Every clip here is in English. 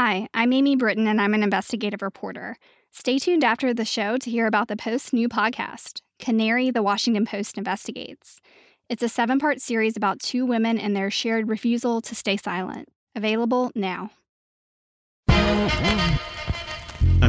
Hi, I'm Amy Brittain, and I'm an investigative reporter. Stay tuned after the show to hear about the Post's new podcast, Canary the Washington Post Investigates. It's a seven part series about two women and their shared refusal to stay silent. Available now. I'm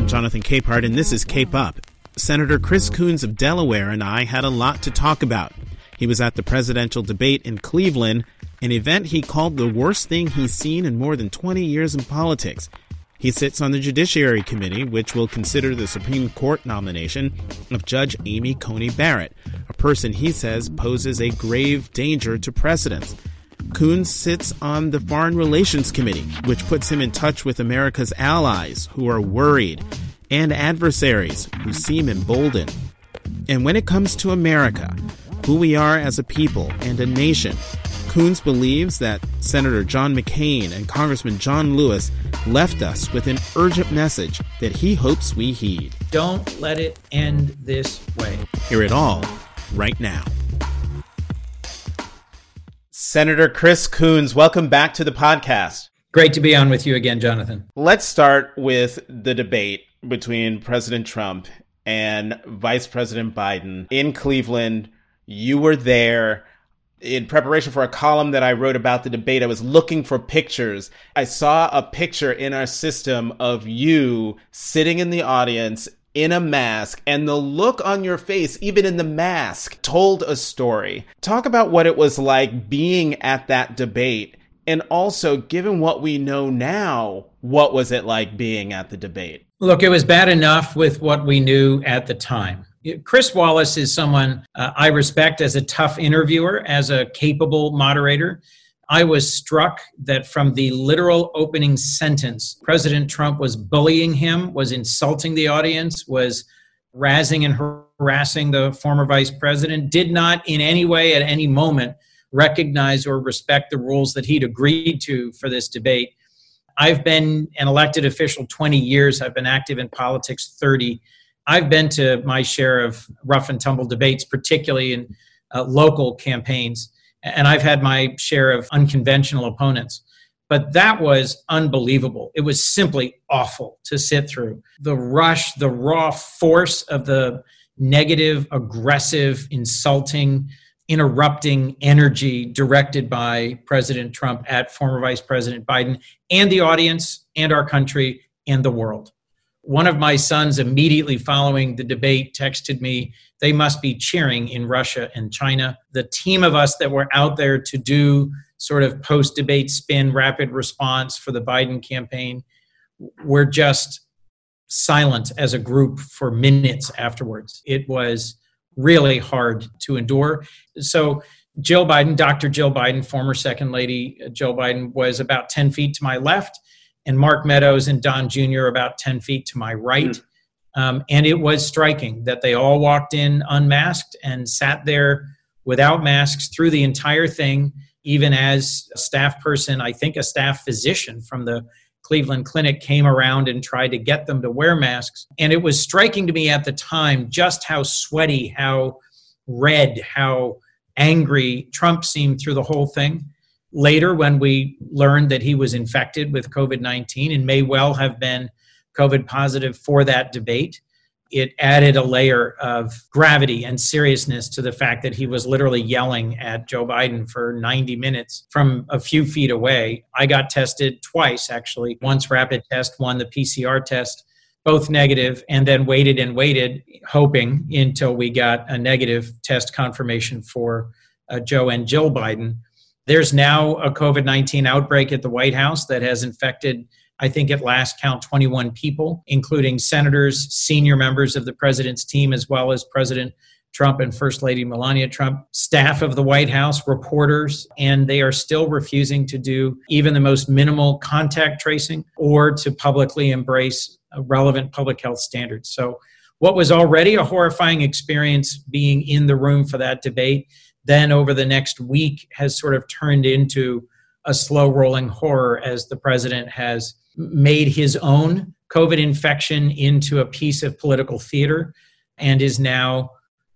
Jonathan Capehart, and this is Cape Up. Senator Chris Coons of Delaware and I had a lot to talk about. He was at the presidential debate in Cleveland, an event he called the worst thing he's seen in more than 20 years in politics. He sits on the Judiciary Committee, which will consider the Supreme Court nomination of Judge Amy Coney Barrett, a person he says poses a grave danger to precedents. Coons sits on the Foreign Relations Committee, which puts him in touch with America's allies who are worried and adversaries who seem emboldened. And when it comes to America, who we are as a people and a nation, Coons believes that Senator John McCain and Congressman John Lewis left us with an urgent message that he hopes we heed. Don't let it end this way. Hear it all right now. Senator Chris Coons, welcome back to the podcast. Great to be on with you again, Jonathan. Let's start with the debate between President Trump and Vice President Biden in Cleveland. You were there in preparation for a column that I wrote about the debate. I was looking for pictures. I saw a picture in our system of you sitting in the audience in a mask, and the look on your face, even in the mask, told a story. Talk about what it was like being at that debate. And also, given what we know now, what was it like being at the debate? Look, it was bad enough with what we knew at the time. Chris Wallace is someone uh, I respect as a tough interviewer, as a capable moderator. I was struck that from the literal opening sentence, President Trump was bullying him, was insulting the audience, was razzing and harassing the former vice president, did not in any way at any moment recognize or respect the rules that he'd agreed to for this debate. I've been an elected official 20 years, I've been active in politics 30. I've been to my share of rough and tumble debates, particularly in uh, local campaigns, and I've had my share of unconventional opponents. But that was unbelievable. It was simply awful to sit through. The rush, the raw force of the negative, aggressive, insulting, interrupting energy directed by President Trump at former Vice President Biden and the audience and our country and the world. One of my sons, immediately following the debate, texted me, they must be cheering in Russia and China. The team of us that were out there to do sort of post debate spin rapid response for the Biden campaign were just silent as a group for minutes afterwards. It was really hard to endure. So, Jill Biden, Dr. Jill Biden, former Second Lady uh, Jill Biden, was about 10 feet to my left and Mark Meadows and Don Jr. about 10 feet to my right. Mm. Um, and it was striking that they all walked in unmasked and sat there without masks through the entire thing, even as a staff person, I think a staff physician from the Cleveland Clinic came around and tried to get them to wear masks. And it was striking to me at the time just how sweaty, how red, how angry Trump seemed through the whole thing later when we learned that he was infected with COVID 19 and may well have been COVID positive for that debate. It added a layer of gravity and seriousness to the fact that he was literally yelling at Joe Biden for 90 minutes from a few feet away. I got tested twice, actually once rapid test, one the PCR test, both negative, and then waited and waited, hoping until we got a negative test confirmation for uh, Joe and Jill Biden there's now a COVID 19 outbreak at the White House that has infected, I think, at last count, 21 people, including senators, senior members of the president's team, as well as President Trump and First Lady Melania Trump, staff of the White House, reporters, and they are still refusing to do even the most minimal contact tracing or to publicly embrace relevant public health standards. So, what was already a horrifying experience being in the room for that debate then over the next week has sort of turned into a slow rolling horror as the president has made his own COVID infection into a piece of political theater and is now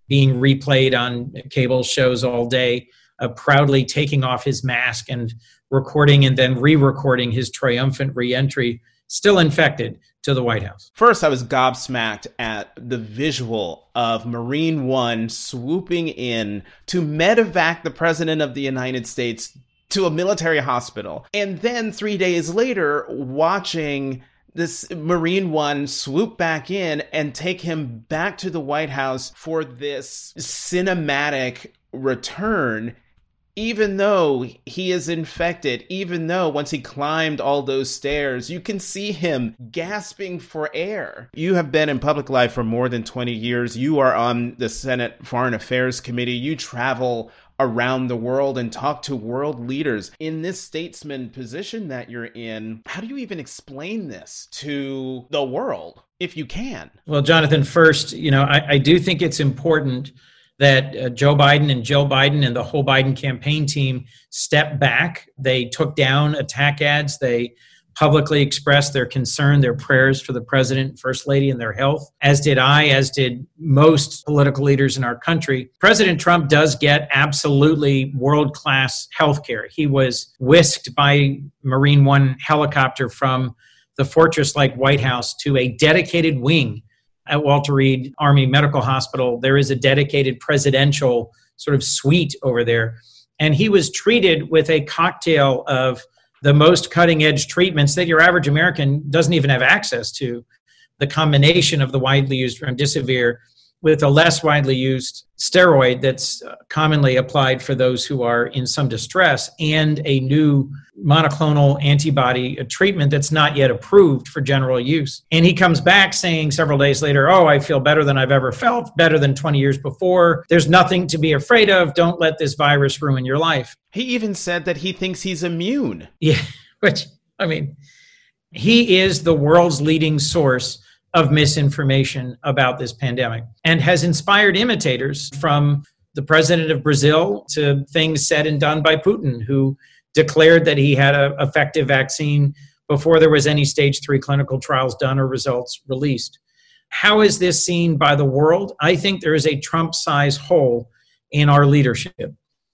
being replayed on cable shows all day, uh, proudly taking off his mask and recording and then re recording his triumphant reentry still infected to the White House. First, I was gobsmacked at the visual of Marine One swooping in to medevac the President of the United States to a military hospital. And then three days later, watching this Marine One swoop back in and take him back to the White House for this cinematic return even though he is infected, even though once he climbed all those stairs, you can see him gasping for air. You have been in public life for more than 20 years. You are on the Senate Foreign Affairs Committee. You travel around the world and talk to world leaders. In this statesman position that you're in, how do you even explain this to the world if you can? Well, Jonathan, first, you know, I, I do think it's important that uh, Joe Biden and Jill Biden and the whole Biden campaign team stepped back. They took down attack ads. They publicly expressed their concern, their prayers for the president, first lady, and their health, as did I, as did most political leaders in our country. President Trump does get absolutely world class health care. He was whisked by Marine One helicopter from the fortress like White House to a dedicated wing at Walter Reed Army Medical Hospital, there is a dedicated presidential sort of suite over there. And he was treated with a cocktail of the most cutting edge treatments that your average American doesn't even have access to. The combination of the widely used remdesivir with a less widely used steroid that's uh, commonly applied for those who are in some distress and a new monoclonal antibody treatment that's not yet approved for general use. And he comes back saying several days later, Oh, I feel better than I've ever felt, better than 20 years before. There's nothing to be afraid of. Don't let this virus ruin your life. He even said that he thinks he's immune. Yeah, which, I mean, he is the world's leading source of misinformation about this pandemic and has inspired imitators from the president of Brazil to things said and done by Putin, who declared that he had an effective vaccine before there was any stage three clinical trials done or results released. How is this seen by the world? I think there is a Trump size hole in our leadership.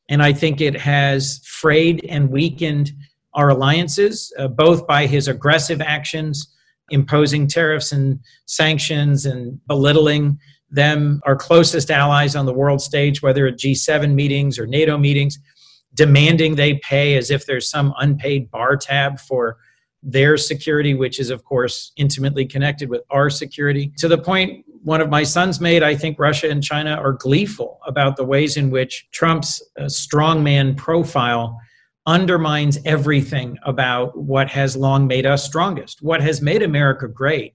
And I think it has frayed and weakened our alliances, uh, both by his aggressive actions imposing tariffs and sanctions and belittling them, our closest allies on the world stage, whether at G7 meetings or NATO meetings, demanding they pay as if there's some unpaid bar tab for their security, which is, of course, intimately connected with our security. To the point one of my sons made, I think Russia and China are gleeful about the ways in which Trump's uh, strongman profile undermines everything about what has long made us strongest. What has made America great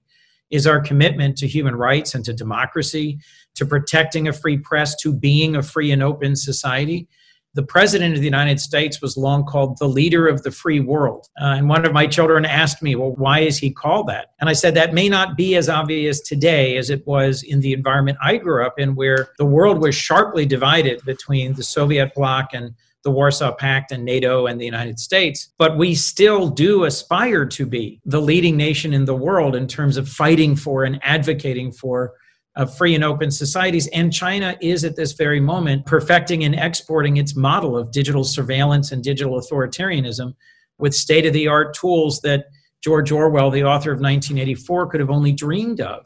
is our commitment to human rights and to democracy, to protecting a free press, to being a free and open society. The President of the United States was long called the leader of the free world. Uh, and one of my children asked me, well, why is he called that? And I said, that may not be as obvious today as it was in the environment I grew up in, where the world was sharply divided between the Soviet bloc and the Warsaw Pact and NATO and the United States, but we still do aspire to be the leading nation in the world in terms of fighting for and advocating for uh, free and open societies. And China is at this very moment perfecting and exporting its model of digital surveillance and digital authoritarianism with state of the art tools that George Orwell, the author of 1984, could have only dreamed of.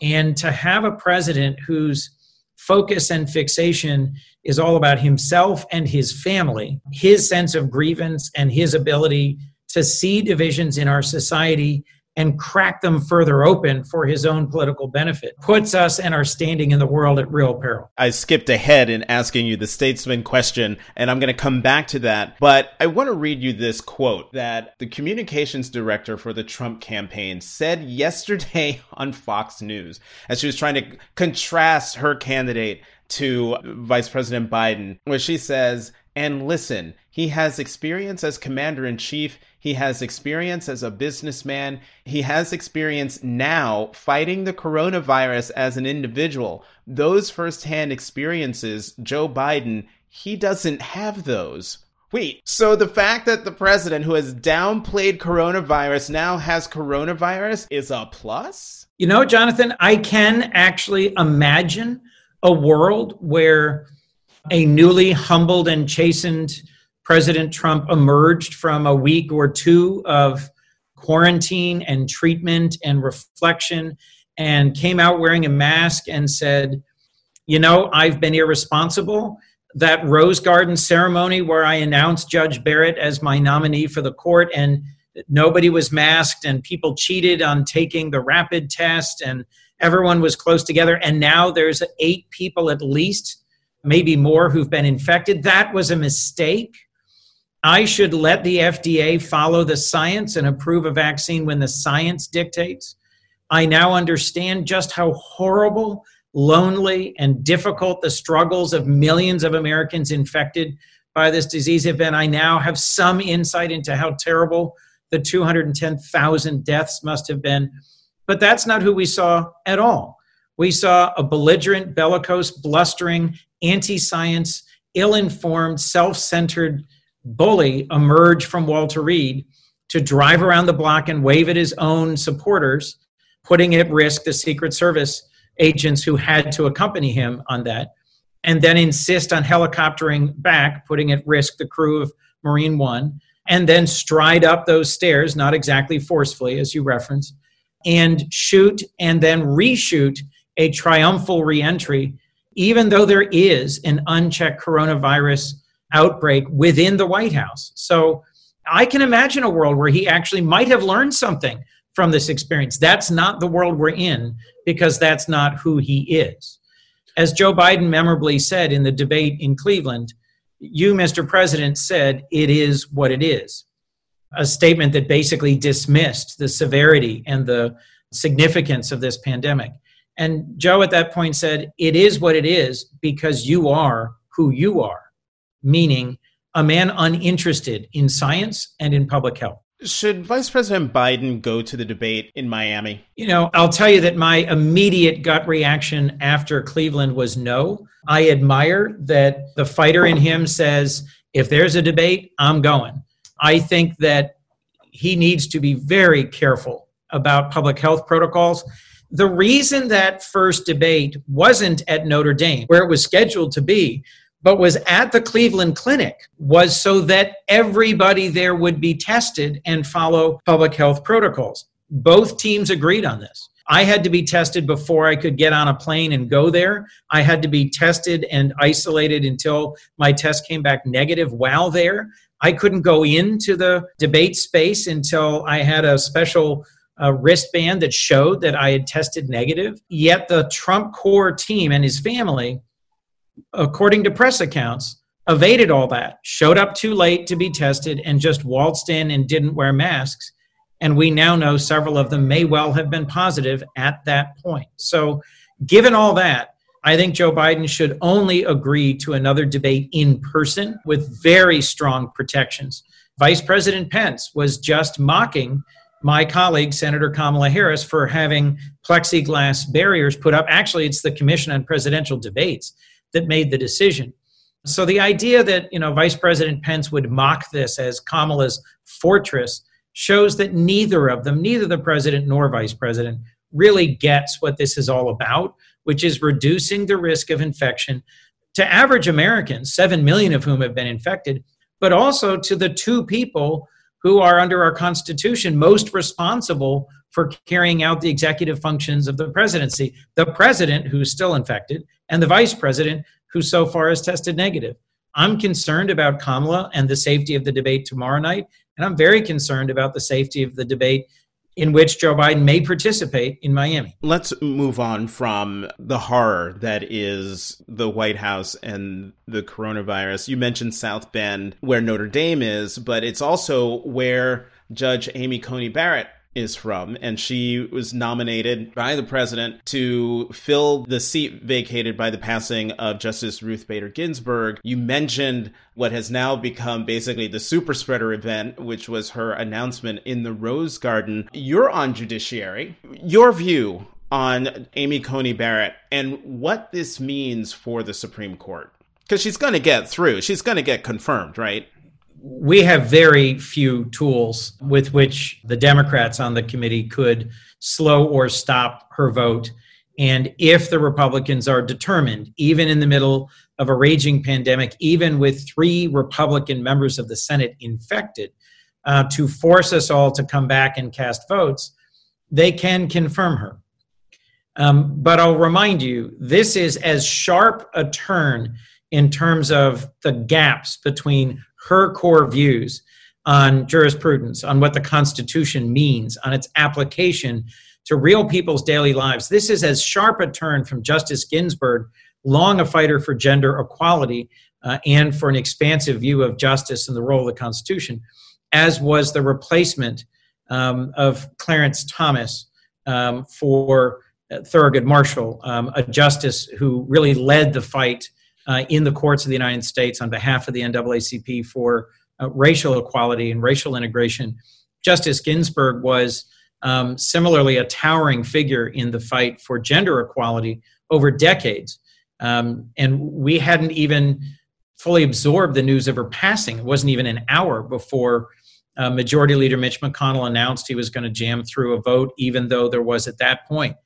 And to have a president whose focus and fixation is all about himself and his family, his sense of grievance and his ability to see divisions in our society and crack them further open for his own political benefit puts us and our standing in the world at real peril. I skipped ahead in asking you the statesman question, and I'm going to come back to that. But I want to read you this quote that the communications director for the Trump campaign said yesterday on Fox News as she was trying to contrast her candidate to Vice President Biden, where she says, and listen, he has experience as commander in chief. He has experience as a businessman. He has experience now fighting the coronavirus as an individual. Those firsthand experiences, Joe Biden, he doesn't have those. Wait, so the fact that the president who has downplayed coronavirus now has coronavirus is a plus? You know, Jonathan, I can actually imagine a world where a newly humbled and chastened President Trump emerged from a week or two of quarantine and treatment and reflection and came out wearing a mask and said, You know, I've been irresponsible. That Rose Garden ceremony where I announced Judge Barrett as my nominee for the court and nobody was masked and people cheated on taking the rapid test and everyone was close together. And now there's eight people at least, maybe more, who've been infected. That was a mistake. I should let the FDA follow the science and approve a vaccine when the science dictates. I now understand just how horrible, lonely, and difficult the struggles of millions of Americans infected by this disease have been. I now have some insight into how terrible the 210,000 deaths must have been. But that's not who we saw at all. We saw a belligerent, bellicose, blustering, anti science, ill informed, self centered bully emerge from Walter Reed to drive around the block and wave at his own supporters, putting at risk the Secret Service agents who had to accompany him on that, and then insist on helicoptering back, putting at risk the crew of Marine One, and then stride up those stairs, not exactly forcefully, as you referenced, and shoot and then reshoot a triumphal reentry, even though there is an unchecked coronavirus outbreak within the White House. So I can imagine a world where he actually might have learned something from this experience. That's not the world we're in because that's not who he is. As Joe Biden memorably said in the debate in Cleveland, you, Mr. President, said it is what it is. A statement that basically dismissed the severity and the significance of this pandemic. And Joe at that point said, It is what it is because you are who you are meaning a man uninterested in science and in public health. Should Vice President Biden go to the debate in Miami? You know, I'll tell you that my immediate gut reaction after Cleveland was no. I admire that the fighter in him says, if there's a debate, I'm going. I think that he needs to be very careful about public health protocols. The reason that first debate wasn't at Notre Dame, where it was scheduled to be, but was at the Cleveland Clinic was so that everybody there would be tested and follow public health protocols. Both teams agreed on this. I had to be tested before I could get on a plane and go there. I had to be tested and isolated until my test came back negative while there. I couldn't go into the debate space until I had a special uh, wristband that showed that I had tested negative. Yet the Trump core team and his family according to press accounts, evaded all that, showed up too late to be tested, and just waltzed in and didn't wear masks. And we now know several of them may well have been positive at that point. So, given all that, I think Joe Biden should only agree to another debate in person with very strong protections. Vice President Pence was just mocking my colleague, Senator Kamala Harris, for having plexiglass barriers put up. Actually, it's the Commission on Presidential Debates that made the decision. So the idea that you know Vice President Pence would mock this as Kamala's fortress shows that neither of them, neither the president nor vice president, really gets what this is all about, which is reducing the risk of infection to average Americans, 7 million of whom have been infected, but also to the two people who are under our Constitution most responsible for carrying out the executive functions of the presidency the president, who's still infected, and the vice president, who so far has tested negative. I'm concerned about Kamala and the safety of the debate tomorrow night, and I'm very concerned about the safety of the debate in which Joe Biden may participate in Miami. Let's move on from the horror that is the White House and the coronavirus. You mentioned South Bend, where Notre Dame is, but it's also where Judge Amy Coney Barrett is from, and she was nominated by the president to fill the seat vacated by the passing of Justice Ruth Bader Ginsburg. You mentioned what has now become basically the super spreader event, which was her announcement in the Rose Garden. You're on judiciary. Your view on Amy Coney Barrett and what this means for the Supreme Court. Because she's going to get through. She's going to get confirmed, right? We have very few tools with which the Democrats on the committee could slow or stop her vote. And if the Republicans are determined, even in the middle of a raging pandemic, even with three Republican members of the Senate infected, uh, to force us all to come back and cast votes, they can confirm her. Um, but I'll remind you, this is as sharp a turn in terms of the gaps between her core views on jurisprudence, on what the Constitution means, on its application to real people's daily lives. This is as sharp a turn from Justice Ginsburg, long a fighter for gender equality uh, and for an expansive view of justice and the role of the Constitution, as was the replacement um, of Clarence Thomas um, for uh, Thurgood Marshall, um, a justice who really led the fight uh, in the courts of the United States on behalf of the NAACP for uh, racial equality and racial integration. Justice Ginsburg was um, similarly a towering figure in the fight for gender equality over decades. Um, and we hadn't even fully absorbed the news of her passing. It wasn't even an hour before uh, Majority Leader Mitch McConnell announced he was going to jam through a vote, even though there was at that point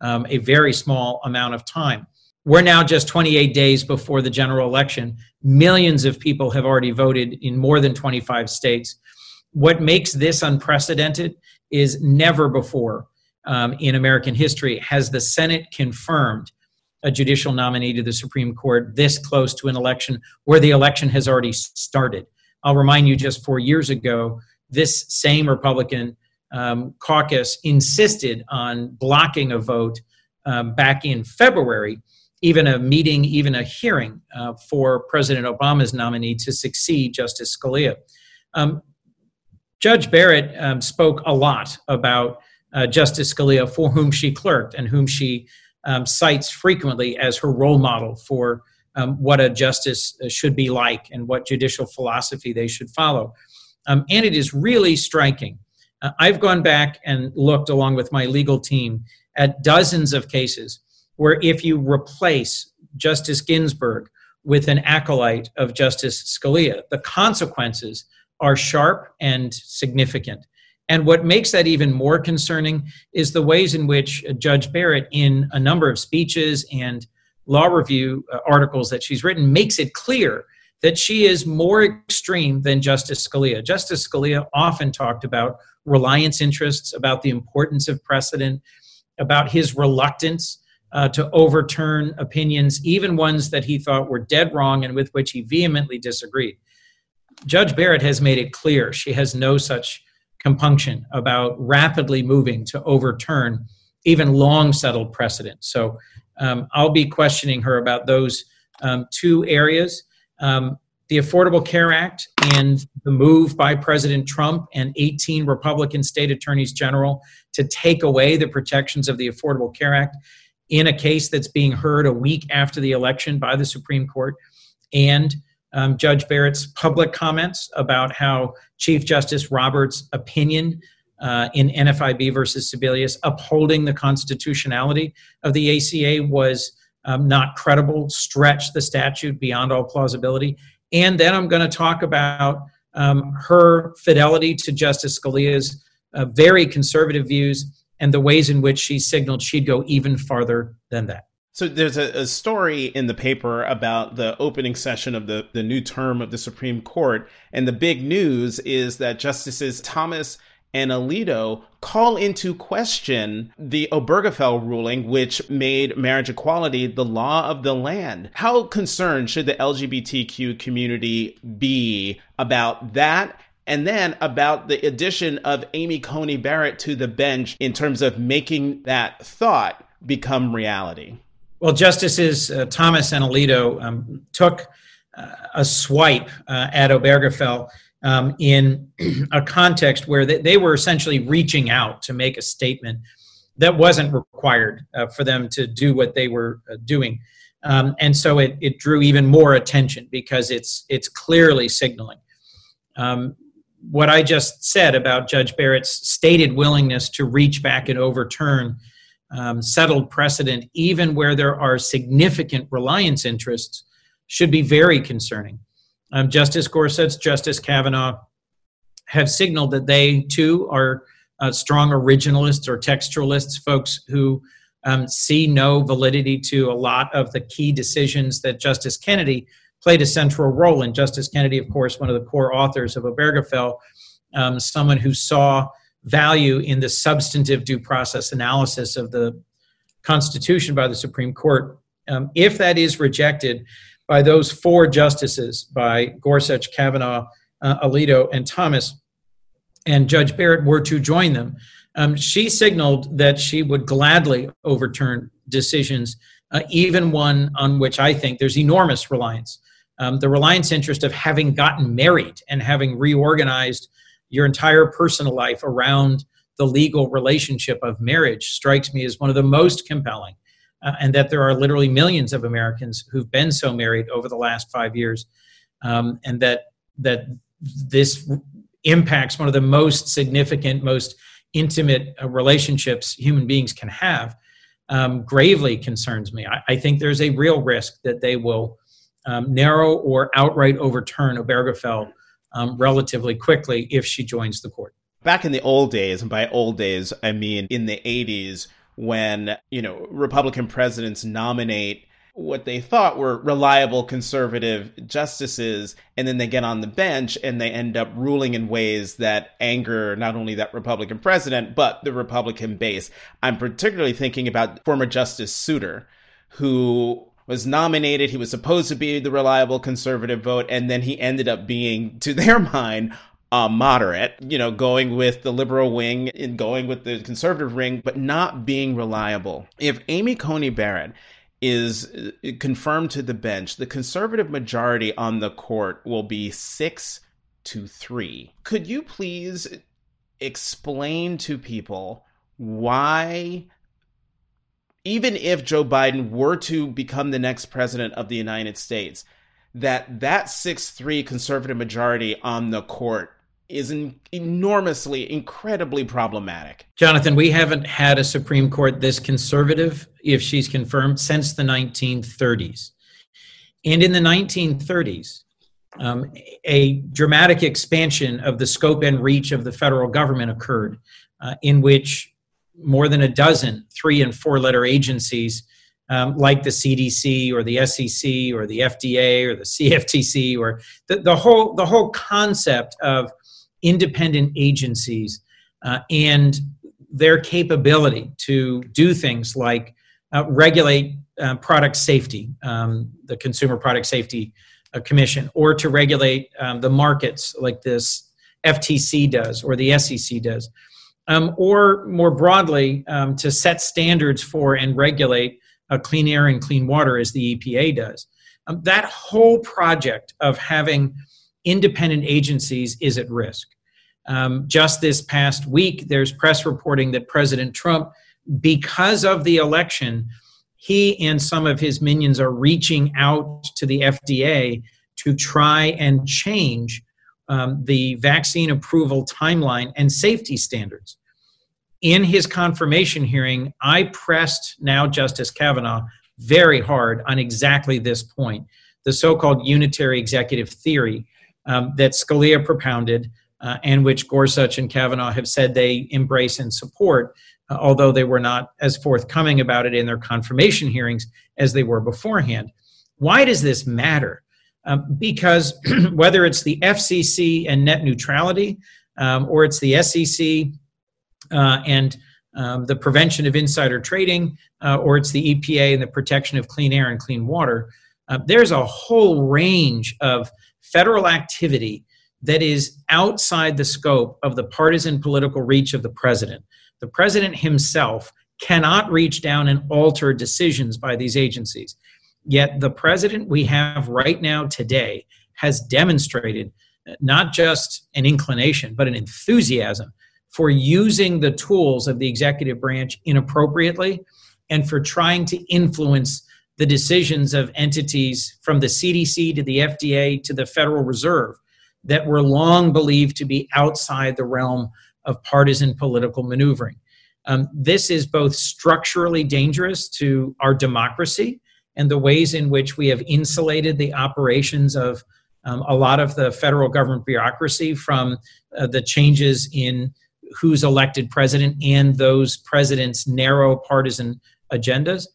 um, a very small amount of time. We're now just 28 days before the general election. Millions of people have already voted in more than 25 states. What makes this unprecedented is never before um, in American history has the Senate confirmed a judicial nominee to the Supreme Court this close to an election where the election has already started. I'll remind you just four years ago, this same Republican um, caucus insisted on blocking a vote um, back in February, even a meeting, even a hearing uh, for President Obama's nominee to succeed Justice Scalia. Um, Judge Barrett um, spoke a lot about uh, Justice Scalia, for whom she clerked and whom she um, cites frequently as her role model for um, what a justice uh, should be like and what judicial philosophy they should follow. Um, and it is really striking. Uh, I've gone back and looked along with my legal team at dozens of cases where if you replace Justice Ginsburg with an acolyte of Justice Scalia, the consequences are sharp and significant. And what makes that even more concerning is the ways in which Judge Barrett, in a number of speeches and law review uh, articles that she's written, makes it clear that she is more extreme than Justice Scalia. Justice Scalia often talked about reliance interests, about the importance of precedent, about his reluctance uh, to overturn opinions, even ones that he thought were dead wrong and with which he vehemently disagreed. Judge Barrett has made it clear she has no such compunction about rapidly moving to overturn even long settled precedent. So um, I'll be questioning her about those um, two areas. Um, the Affordable Care Act and the move by President Trump and 18 Republican state attorneys general to take away the protections of the Affordable Care Act in a case that's being heard a week after the election by the Supreme Court, and um, Judge Barrett's public comments about how Chief Justice Roberts' opinion uh, in NFIB versus Sebelius upholding the constitutionality of the ACA was um, not credible, stretched the statute beyond all plausibility. And then I'm going to talk about um, her fidelity to Justice Scalia's uh, very conservative views and the ways in which she signaled she'd go even farther than that. So there's a, a, story in the paper about the opening session of the, the new term of the Supreme Court. And the big news is that Justices Thomas and Alito call into question the Obergefell ruling, which made marriage equality the law of the land. How concerned should the LGBTQ community be about that? And then about the addition of Amy Coney Barrett to the bench in terms of making that thought become reality. Well, Justices uh, Thomas and Alito um, took uh, a swipe uh, at Obergefell um, in a context where they, they, were essentially reaching out to make a statement that wasn't required uh, for them to do what they were uh, doing. Um, and so it, it drew even more attention because it's, it's clearly signaling. Um, what I just said about Judge Barrett's stated willingness to reach back and overturn um, settled precedent, even where there are significant reliance interests, should be very concerning. Um, Justice Gorsuch, Justice Kavanaugh have signaled that they too are uh, strong originalists or textualists, folks who um, see no validity to a lot of the key decisions that Justice Kennedy played a central role in. Justice Kennedy, of course, one of the core authors of Obergefell, um, someone who saw value in the substantive due process analysis of the Constitution by the Supreme Court. Um, if that is rejected by those four justices, by Gorsuch, Kavanaugh, uh, Alito, and Thomas, and Judge Barrett were to join them, um, she signaled that she would gladly overturn decisions, uh, even one on which I think there's enormous reliance. Um, the reliance interest of having gotten married and having reorganized your entire personal life around the legal relationship of marriage strikes me as one of the most compelling. Uh, and that there are literally millions of Americans who've been so married over the last five years, um, and that that this impacts one of the most significant, most intimate uh, relationships human beings can have, um, gravely concerns me. I, I, think there's a real risk that they will um, narrow or outright overturn Obergefell um, relatively quickly if she joins the court. Back in the old days, and by old days, I mean in the 80s, when, you know, Republican presidents nominate what they thought were reliable conservative justices and then they get on the bench and they end up ruling in ways that anger not only that republican president but the republican base i'm particularly thinking about former justice souter who was nominated. He was supposed to be the reliable conservative vote, and then he ended up being, to their mind, uh, moderate, you know, going with the liberal wing and going with the conservative ring, but not being reliable. If Amy Coney Barrett is uh, confirmed to the bench, the conservative majority on the court will be six to three. Could you please explain to people why even if Joe Biden were to become the next president of the United States, that that 6-3 conservative majority on the court is enormously, incredibly problematic. Jonathan, we haven't had a Supreme Court this conservative, if she's confirmed, since the 1930s. And in the 1930s, um, a dramatic expansion of the scope and reach of the federal government occurred, uh, in which more than a dozen three and four letter agencies um, like the CDC or the SEC or the FDA or the CFTC or the, the whole the whole concept of independent agencies uh, and their capability to do things like uh, regulate uh, product safety, um, the Consumer Product Safety uh, Commission, or to regulate um, the markets like this FTC does or the SEC does um, or more broadly, um, to set standards for and regulate uh, clean air and clean water as the EPA does. Um, that whole project of having independent agencies is at risk. Um, just this past week, there's press reporting that President Trump, because of the election, he and some of his minions are reaching out to the FDA to try and change um, the vaccine approval timeline and safety standards. In his confirmation hearing, I pressed now Justice Kavanaugh very hard on exactly this point the so called unitary executive theory um, that Scalia propounded. Uh, and which Gorsuch and Kavanaugh have said they embrace and support, uh, although they were not as forthcoming about it in their confirmation hearings as they were beforehand. Why does this matter? Um, because whether it's the FCC and net neutrality, um, or it's the SEC uh, and um, the prevention of insider trading, uh, or it's the EPA and the protection of clean air and clean water, uh, there's a whole range of federal activity that is outside the scope of the partisan political reach of the president. The president himself cannot reach down and alter decisions by these agencies. Yet the president we have right now today has demonstrated not just an inclination, but an enthusiasm for using the tools of the executive branch inappropriately and for trying to influence the decisions of entities from the CDC to the FDA to the Federal Reserve that were long believed to be outside the realm of partisan political maneuvering. Um, this is both structurally dangerous to our democracy and the ways in which we have insulated the operations of um, a lot of the federal government bureaucracy from uh, the changes in who's elected president and those presidents' narrow partisan agendas.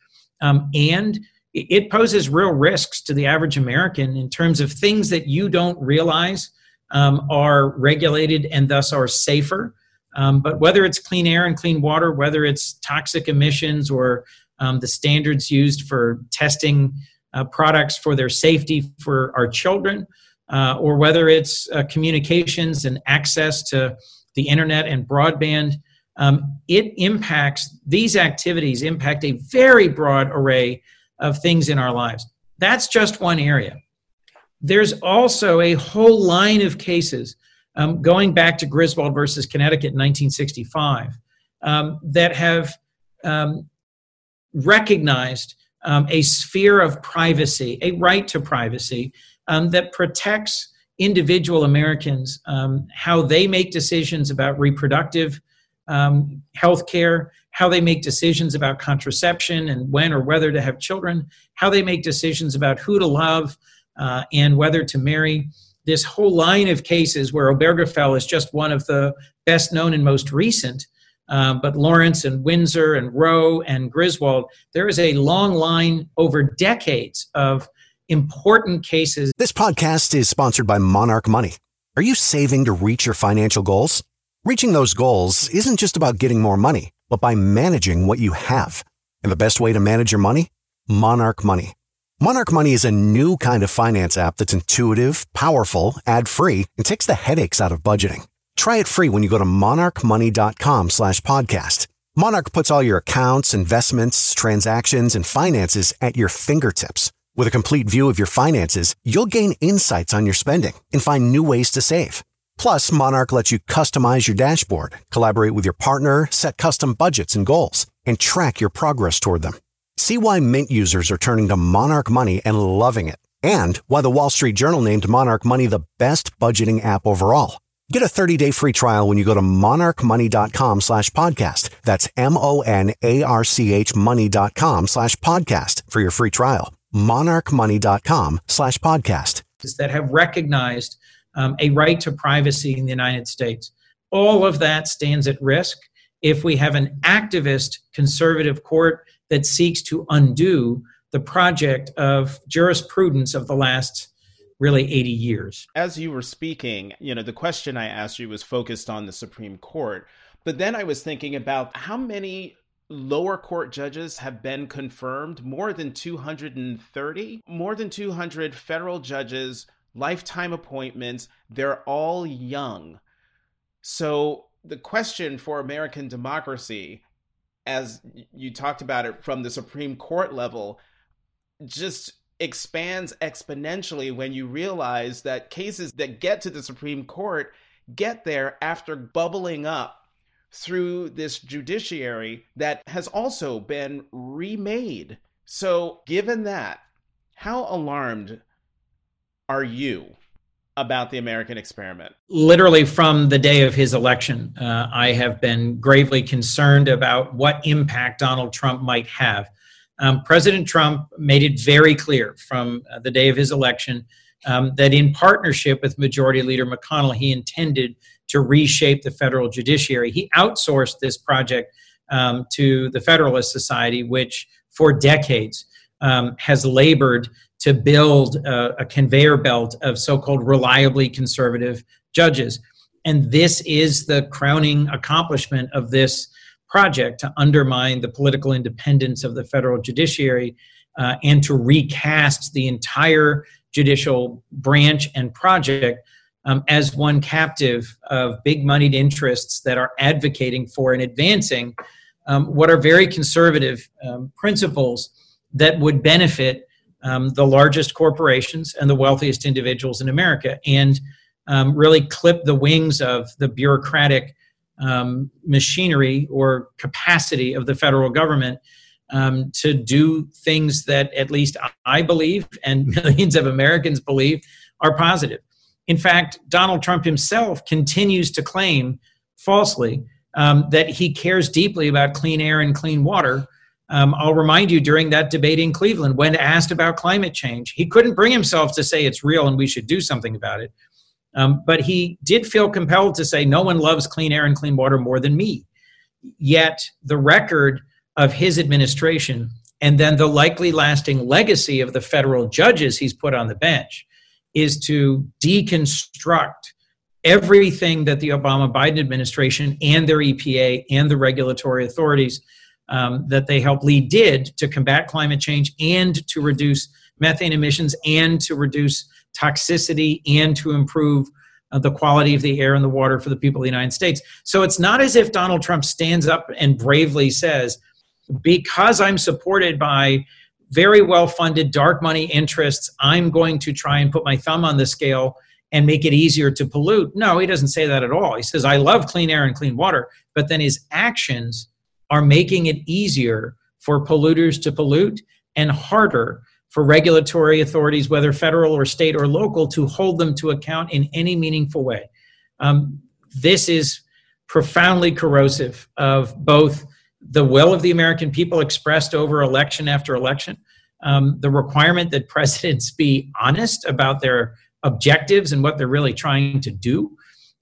Um, and it poses real risks to the average American in terms of things that you don't realize um, are regulated and thus are safer. Um, but whether it's clean air and clean water, whether it's toxic emissions or um, the standards used for testing uh, products for their safety for our children, uh, or whether it's uh, communications and access to the internet and broadband, um, it impacts these activities impact a very broad array of things in our lives. That's just one area. There's also a whole line of cases um, going back to Griswold versus Connecticut in 1965 um, that have um, recognized um, a sphere of privacy, a right to privacy um, that protects individual Americans, um, how they make decisions about reproductive health care, how they make decisions about contraception and when or whether to have children, how they make decisions about who to love, uh, and whether to marry. This whole line of cases where Obergefell is just one of the best known and most recent, um, but Lawrence and Windsor and Roe and Griswold, there is a long line over decades of important cases. This podcast is sponsored by Monarch Money. Are you saving to reach your financial goals? Reaching those goals isn't just about getting more money, but by managing what you have. And the best way to manage your money? Monarch Money. Monarch Money is a new kind of finance app that's intuitive, powerful, ad-free, and takes the headaches out of budgeting. Try it free when you go to monarchmoney.com slash podcast. Monarch puts all your accounts, investments, transactions, and finances at your fingertips. With a complete view of your finances, you'll gain insights on your spending and find new ways to save. Plus, Monarch lets you customize your dashboard, collaborate with your partner, set custom budgets and goals, and track your progress toward them. See why Mint users are turning to Monarch Money and loving it, and why the Wall Street Journal named Monarch Money the best budgeting app overall. Get a 30-day free trial when you go to monarchmoney.com slash podcast. That's M-O-N-A-R-C-H money.com slash podcast for your free trial. monarchmoney.com slash podcast. That have recognized um, a right to privacy in the United States. All of that stands at risk if we have an activist conservative court that seeks to undo the project of jurisprudence of the last really 80 years. As you were speaking, you know, the question I asked you was focused on the Supreme Court. But then I was thinking about how many lower court judges have been confirmed more than 230 more than 200 federal judges lifetime appointments they're all young so the question for american democracy as you talked about it from the Supreme Court level, just expands exponentially when you realize that cases that get to the Supreme Court get there after bubbling up through this judiciary that has also been remade. So, given that, how alarmed are you about the American experiment? Literally from the day of his election, uh, I have been gravely concerned about what impact Donald Trump might have. Um, President Trump made it very clear from uh, the day of his election um, that in partnership with Majority Leader McConnell, he intended to reshape the federal judiciary. He outsourced this project um, to the Federalist Society, which for decades um, has labored to build a, a conveyor belt of so called reliably conservative judges. And this is the crowning accomplishment of this project to undermine the political independence of the federal judiciary uh, and to recast the entire judicial branch and project um, as one captive of big moneyed interests that are advocating for and advancing um, what are very conservative um, principles that would benefit um, the largest corporations and the wealthiest individuals in America and um, really clip the wings of the bureaucratic um, machinery or capacity of the federal government um, to do things that at least I believe and millions of Americans believe are positive. In fact, Donald Trump himself continues to claim falsely um, that he cares deeply about clean air and clean water um, I'll remind you during that debate in Cleveland, when asked about climate change, he couldn't bring himself to say it's real and we should do something about it. Um, but he did feel compelled to say, no one loves clean air and clean water more than me. Yet the record of his administration and then the likely lasting legacy of the federal judges he's put on the bench is to deconstruct everything that the Obama Biden administration and their EPA and the regulatory authorities um, that they helped lead did to combat climate change and to reduce methane emissions and to reduce toxicity and to improve uh, the quality of the air and the water for the people of the United States. So it's not as if Donald Trump stands up and bravely says, because I'm supported by very well funded dark money interests, I'm going to try and put my thumb on the scale and make it easier to pollute. No, he doesn't say that at all. He says, I love clean air and clean water, but then his actions are making it easier for polluters to pollute and harder for regulatory authorities, whether federal or state or local, to hold them to account in any meaningful way. Um, this is profoundly corrosive of both the will of the American people expressed over election after election, um, the requirement that presidents be honest about their objectives and what they're really trying to do.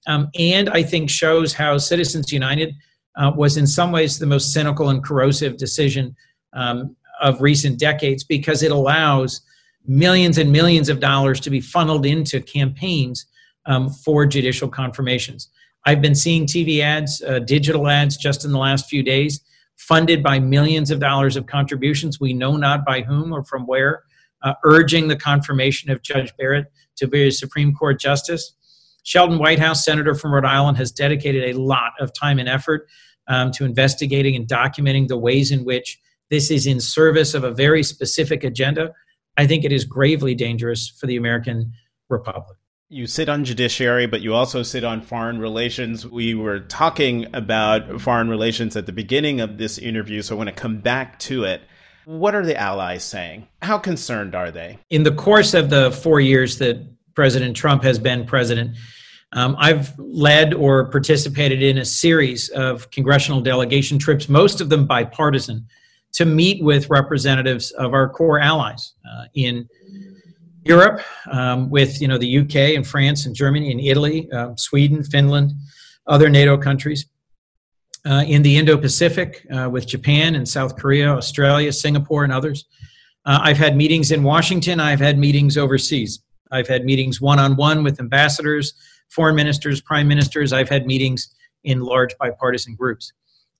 Um, and I think shows how Citizens United uh, was in some ways the most cynical and corrosive decision um, of recent decades because it allows millions and millions of dollars to be funneled into campaigns um, for judicial confirmations. I've been seeing TV ads, uh, digital ads just in the last few days, funded by millions of dollars of contributions, we know not by whom or from where, uh, urging the confirmation of Judge Barrett to be a Supreme Court justice. Sheldon Whitehouse, senator from Rhode Island, has dedicated a lot of time and effort um, to investigating and documenting the ways in which this is in service of a very specific agenda. I think it is gravely dangerous for the American Republic. You sit on judiciary, but you also sit on foreign relations. We were talking about foreign relations at the beginning of this interview, so I want to come back to it. What are the allies saying? How concerned are they? In the course of the four years that President Trump has been president, um, I've led or participated in a series of congressional delegation trips, most of them bipartisan, to meet with representatives of our core allies uh, in Europe, um, with you know the UK and France and Germany and Italy, uh, Sweden, Finland, other NATO countries, uh, in the Indo Pacific uh, with Japan and South Korea, Australia, Singapore, and others. Uh, I've had meetings in Washington. I've had meetings overseas. I've had meetings one on one with ambassadors, foreign ministers, prime ministers. I've had meetings in large bipartisan groups.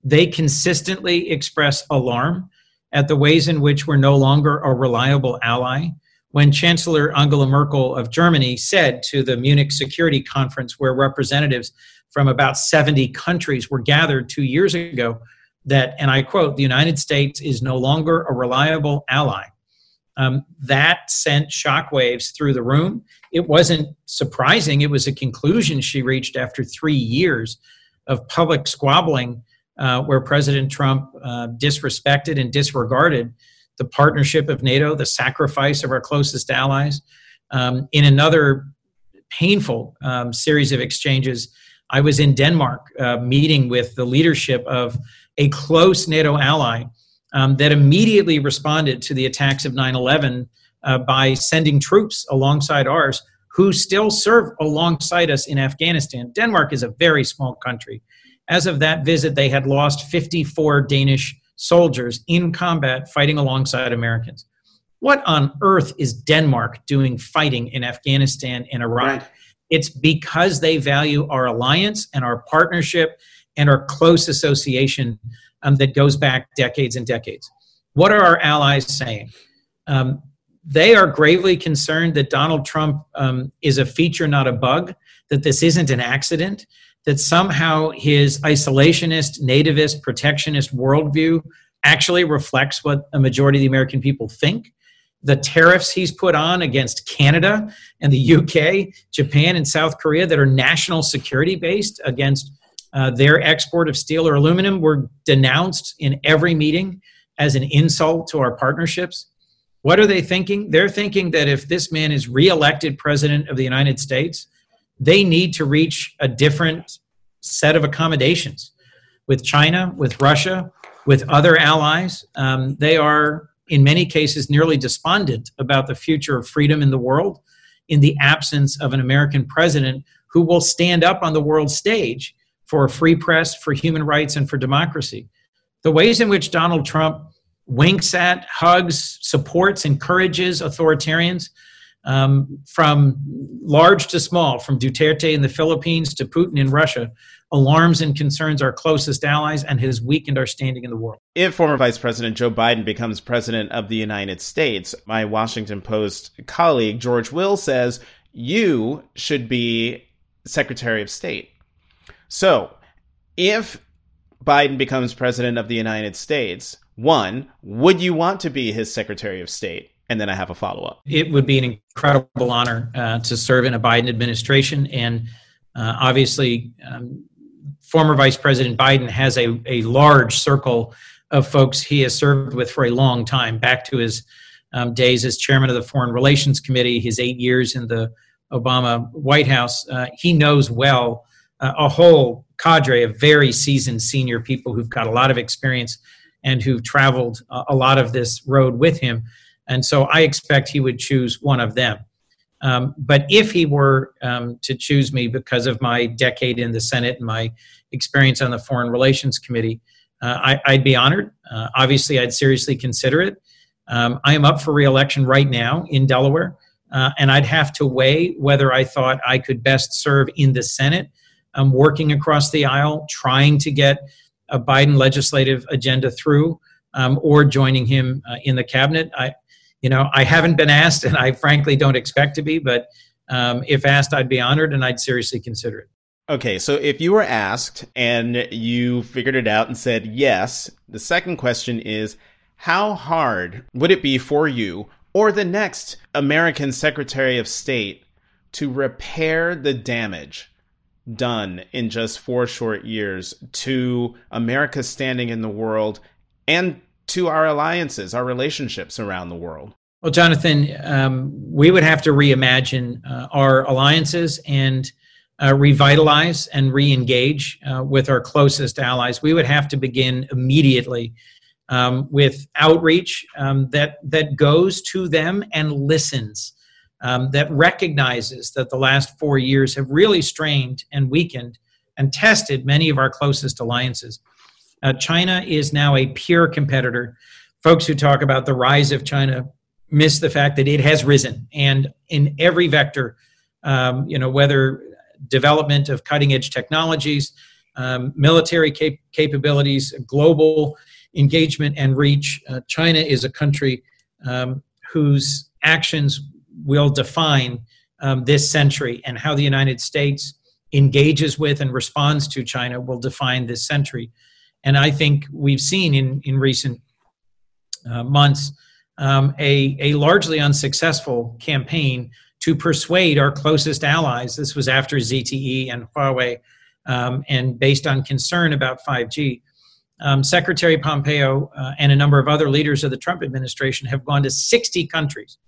They consistently express alarm at the ways in which we're no longer a reliable ally. When Chancellor Angela Merkel of Germany said to the Munich Security Conference, where representatives from about 70 countries were gathered two years ago that, and I quote, the United States is no longer a reliable ally. Um, that sent shockwaves through the room. It wasn't surprising. It was a conclusion she reached after three years of public squabbling, uh, where President Trump uh, disrespected and disregarded the partnership of NATO, the sacrifice of our closest allies. Um, in another painful um, series of exchanges, I was in Denmark uh, meeting with the leadership of a close NATO ally um, that immediately responded to the attacks of 9 11 uh, by sending troops alongside ours who still serve alongside us in Afghanistan. Denmark is a very small country. As of that visit, they had lost 54 Danish soldiers in combat fighting alongside Americans. What on earth is Denmark doing fighting in Afghanistan and Iraq? Right. It's because they value our alliance and our partnership and our close association um, that goes back decades and decades. What are our allies saying? Um, they are gravely concerned that Donald Trump um, is a feature, not a bug, that this isn't an accident, that somehow his isolationist, nativist, protectionist worldview actually reflects what a majority of the American people think the tariffs he's put on against Canada and the UK, Japan, and South Korea that are national security based against uh, their export of steel or aluminum were denounced in every meeting as an insult to our partnerships. What are they thinking? They're thinking that if this man is reelected president of the United States, they need to reach a different set of accommodations with China, with Russia, with other allies. Um, they are in many cases nearly despondent about the future of freedom in the world in the absence of an American president who will stand up on the world stage for a free press, for human rights, and for democracy. The ways in which Donald Trump winks at, hugs, supports, encourages authoritarians, um, from large to small, from Duterte in the Philippines to Putin in Russia, alarms and concerns our closest allies and has weakened our standing in the world. If former Vice President Joe Biden becomes president of the United States, my Washington Post colleague George Will says you should be Secretary of State. So, if Biden becomes president of the United States, one, would you want to be his Secretary of State? And then I have a follow up. It would be an incredible honor uh, to serve in a Biden administration. And uh, obviously, um, former Vice President Biden has a, a large circle of folks he has served with for a long time, back to his um, days as chairman of the Foreign Relations Committee, his eight years in the Obama White House. Uh, he knows well uh, a whole cadre of very seasoned senior people who've got a lot of experience and who've traveled a lot of this road with him. And so I expect he would choose one of them. Um, but if he were um, to choose me because of my decade in the Senate and my experience on the Foreign Relations Committee, uh, I, would be honored. Uh, obviously, I'd seriously consider it. Um, I am up for reelection right now in Delaware, uh, and I'd have to weigh whether I thought I could best serve in the Senate. Working across the aisle, trying to get a Biden legislative agenda through, um, or joining him uh, in the cabinet. I, you know, I haven't been asked, and I frankly don't expect to be. But um, if asked, I'd be honored, and I'd seriously consider it. Okay, so if you were asked and you figured it out and said yes, the second question is how hard would it be for you or the next American Secretary of State to repair the damage done in just four short years to America's standing in the world and to our alliances, our relationships around the world? Well, Jonathan, um, we would have to reimagine uh, our alliances and uh, revitalize and re engage uh, with our closest allies. We would have to begin immediately um, with outreach um, that, that goes to them and listens um, that recognizes that the last four years have really strained and weakened and tested many of our closest alliances. Uh, China is now a peer competitor. Folks who talk about the rise of China miss the fact that it has risen, and in every vector, um, you know, whether development of cutting edge technologies, um, military cap- capabilities, global engagement and reach, uh, China is a country um, whose actions will define um, this century and how the United States engages with and responds to China will define this century. And I think we've seen in, in recent uh, months um, a, a largely unsuccessful campaign to persuade our closest allies. This was after ZTE and Huawei, um, and based on concern about 5G. Um, Secretary Pompeo uh, and a number of other leaders of the Trump administration have gone to 60 countries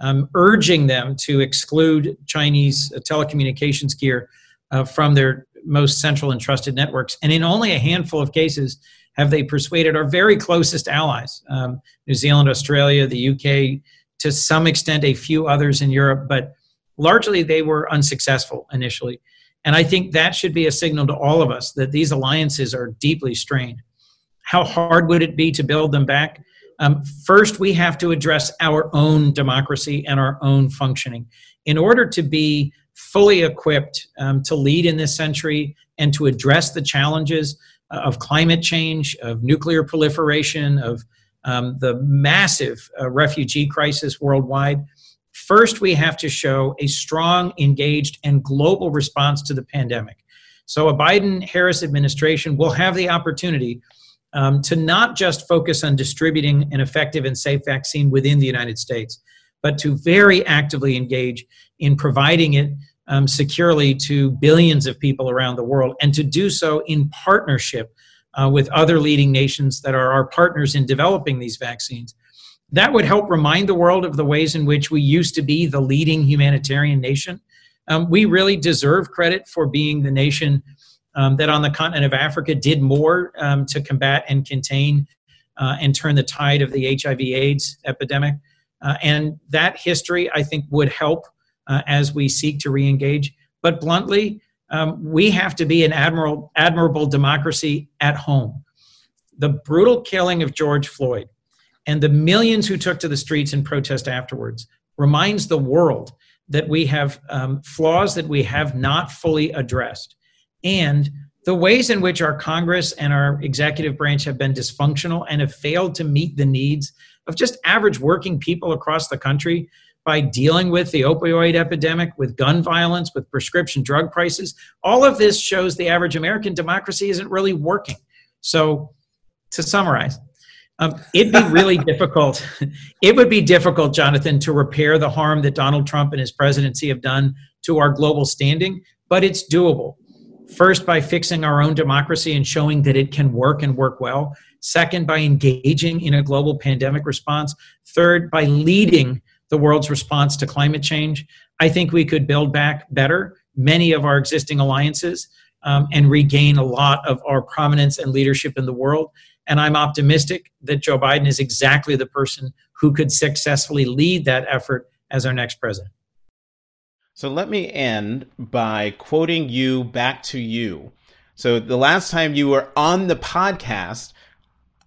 um, urging them to exclude Chinese telecommunications gear uh, from their most central and trusted networks. And in only a handful of cases have they persuaded our very closest allies um, New Zealand, Australia, the UK, to some extent, a few others in Europe, but largely they were unsuccessful initially. And I think that should be a signal to all of us that these alliances are deeply strained. How hard would it be to build them back? Um, first, we have to address our own democracy and our own functioning. In order to be fully equipped um, to lead in this century and to address the challenges uh, of climate change, of nuclear proliferation, of um, the massive uh, refugee crisis worldwide, first we have to show a strong, engaged, and global response to the pandemic. So, a Biden Harris administration will have the opportunity um, to not just focus on distributing an effective and safe vaccine within the United States, but to very actively engage in providing it um, securely to billions of people around the world, and to do so in partnership uh, with other leading nations that are our partners in developing these vaccines. That would help remind the world of the ways in which we used to be the leading humanitarian nation. Um, we really deserve credit for being the nation um, that on the continent of Africa did more um, to combat and contain uh, and turn the tide of the HIV/AIDS epidemic. Uh, and that history, I think, would help uh, as we seek to re-engage. But bluntly, um, we have to be an admirable, admirable democracy at home. The brutal killing of George Floyd and the millions who took to the streets in protest afterwards reminds the world that we have um, flaws that we have not fully addressed. And the ways in which our Congress and our executive branch have been dysfunctional and have failed to meet the needs of just average working people across the country by dealing with the opioid epidemic, with gun violence, with prescription drug prices. All of this shows the average American democracy isn't really working. So, to summarize, um, it'd be really difficult. It would be difficult, Jonathan, to repair the harm that Donald Trump and his presidency have done to our global standing, but it's doable. First, by fixing our own democracy and showing that it can work and work well. Second, by engaging in a global pandemic response. Third, by leading the world's response to climate change. I think we could build back better many of our existing alliances um, and regain a lot of our prominence and leadership in the world. And I'm optimistic that Joe Biden is exactly the person who could successfully lead that effort as our next president. So let me end by quoting you back to you. So the last time you were on the podcast,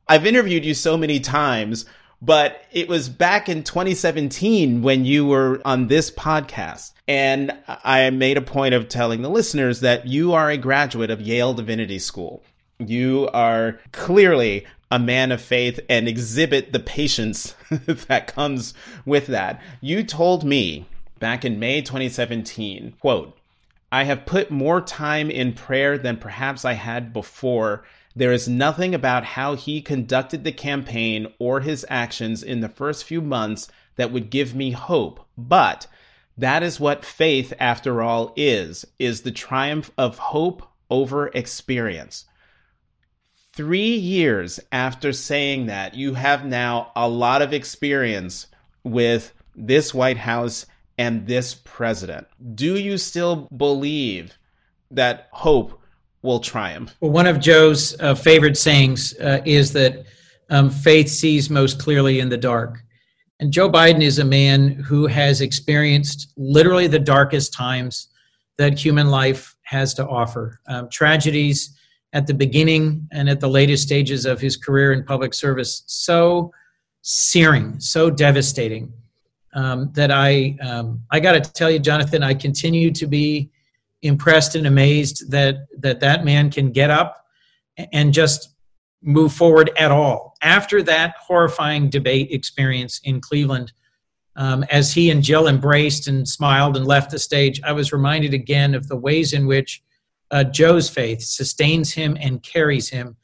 I've interviewed you so many times, but it was back in 2017 when you were on this podcast. And I made a point of telling the listeners that you are a graduate of Yale Divinity School. You are clearly a man of faith and exhibit the patience that comes with that. You told me back in May 2017, quote, I have put more time in prayer than perhaps I had before. There is nothing about how he conducted the campaign or his actions in the first few months that would give me hope. But that is what faith, after all, is, is the triumph of hope over experience. Three years after saying that, you have now a lot of experience with this White House and this president. Do you still believe that hope will triumph? Well, one of Joe's uh, favorite sayings uh, is that um, faith sees most clearly in the dark. And Joe Biden is a man who has experienced literally the darkest times that human life has to offer. Um, tragedies at the beginning and at the latest stages of his career in public service so searing, so devastating um, that I um, I got to tell you, Jonathan, I continue to be impressed and amazed that that that man can get up and just move forward at all. After that horrifying debate experience in Cleveland, um, as he and Jill embraced and smiled and left the stage, I was reminded again of the ways in which uh, Joe's faith sustains him and carries him,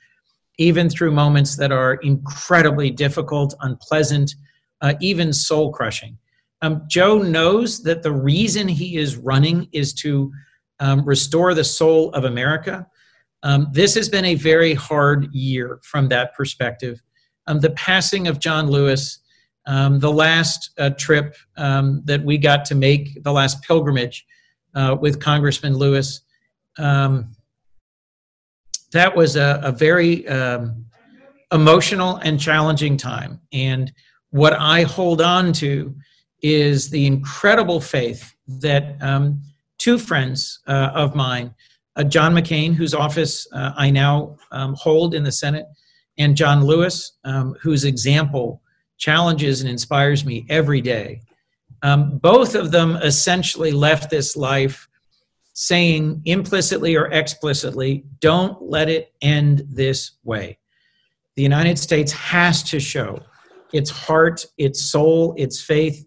even through moments that are incredibly difficult, unpleasant, uh, even soul crushing. Um, Joe knows that the reason he is running is to um, restore the soul of America. Um, this has been a very hard year from that perspective. Um, the passing of John Lewis, um, the last uh, trip um, that we got to make, the last pilgrimage uh, with Congressman Lewis, that was a, a very emotional and challenging time. And what I hold on to is the incredible faith that um, two friends uh, of mine, uh, John McCain, whose office uh, I now um, hold in the Senate, and John Lewis, um, whose example challenges and inspires me every day. Um, both of them essentially left this life saying implicitly or explicitly, don't let it end this way. The United States has to show its heart, its soul, its faith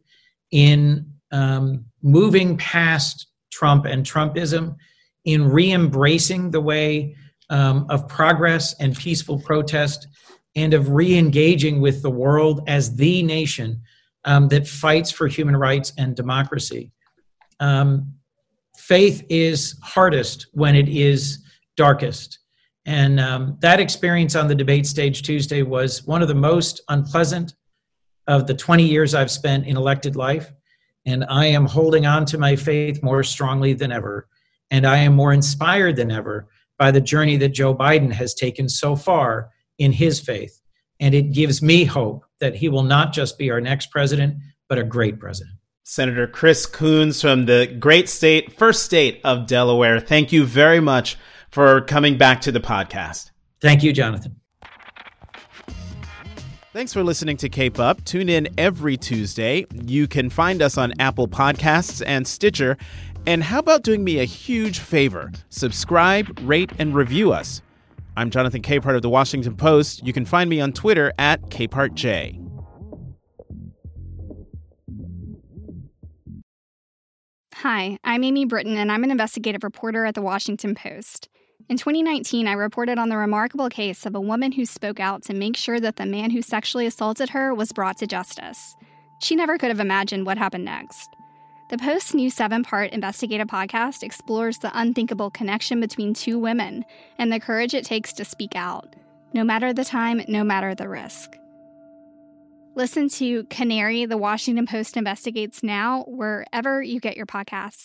in um, moving past Trump and Trumpism, in re embracing the way um, of progress and peaceful protest, and of re engaging with the world as the nation um, that fights for human rights and democracy. Um, faith is hardest when it is darkest. And um, that experience on the debate stage Tuesday was one of the most unpleasant of the 20 years I've spent in elected life. And I am holding on to my faith more strongly than ever. And I am more inspired than ever by the journey that Joe Biden has taken so far in his faith. And it gives me hope that he will not just be our next president, but a great president. Senator Chris Coons from the great state, first state of Delaware. Thank you very much for coming back to the podcast. Thank you, Jonathan. Thanks for listening to Cape Up. Tune in every Tuesday. You can find us on Apple Podcasts and Stitcher. And how about doing me a huge favor? Subscribe, rate, and review us. I'm Jonathan Capehart of the Washington Post. You can find me on Twitter at CapehartJ. Hi, I'm Amy Brittain, and I'm an investigative reporter at the Washington Post. In 2019, I reported on the remarkable case of a woman who spoke out to make sure that the man who sexually assaulted her was brought to justice. She never could have imagined what happened next. The Post's new seven part investigative podcast explores the unthinkable connection between two women and the courage it takes to speak out, no matter the time, no matter the risk. Listen to Canary, the Washington Post Investigates Now, wherever you get your podcasts.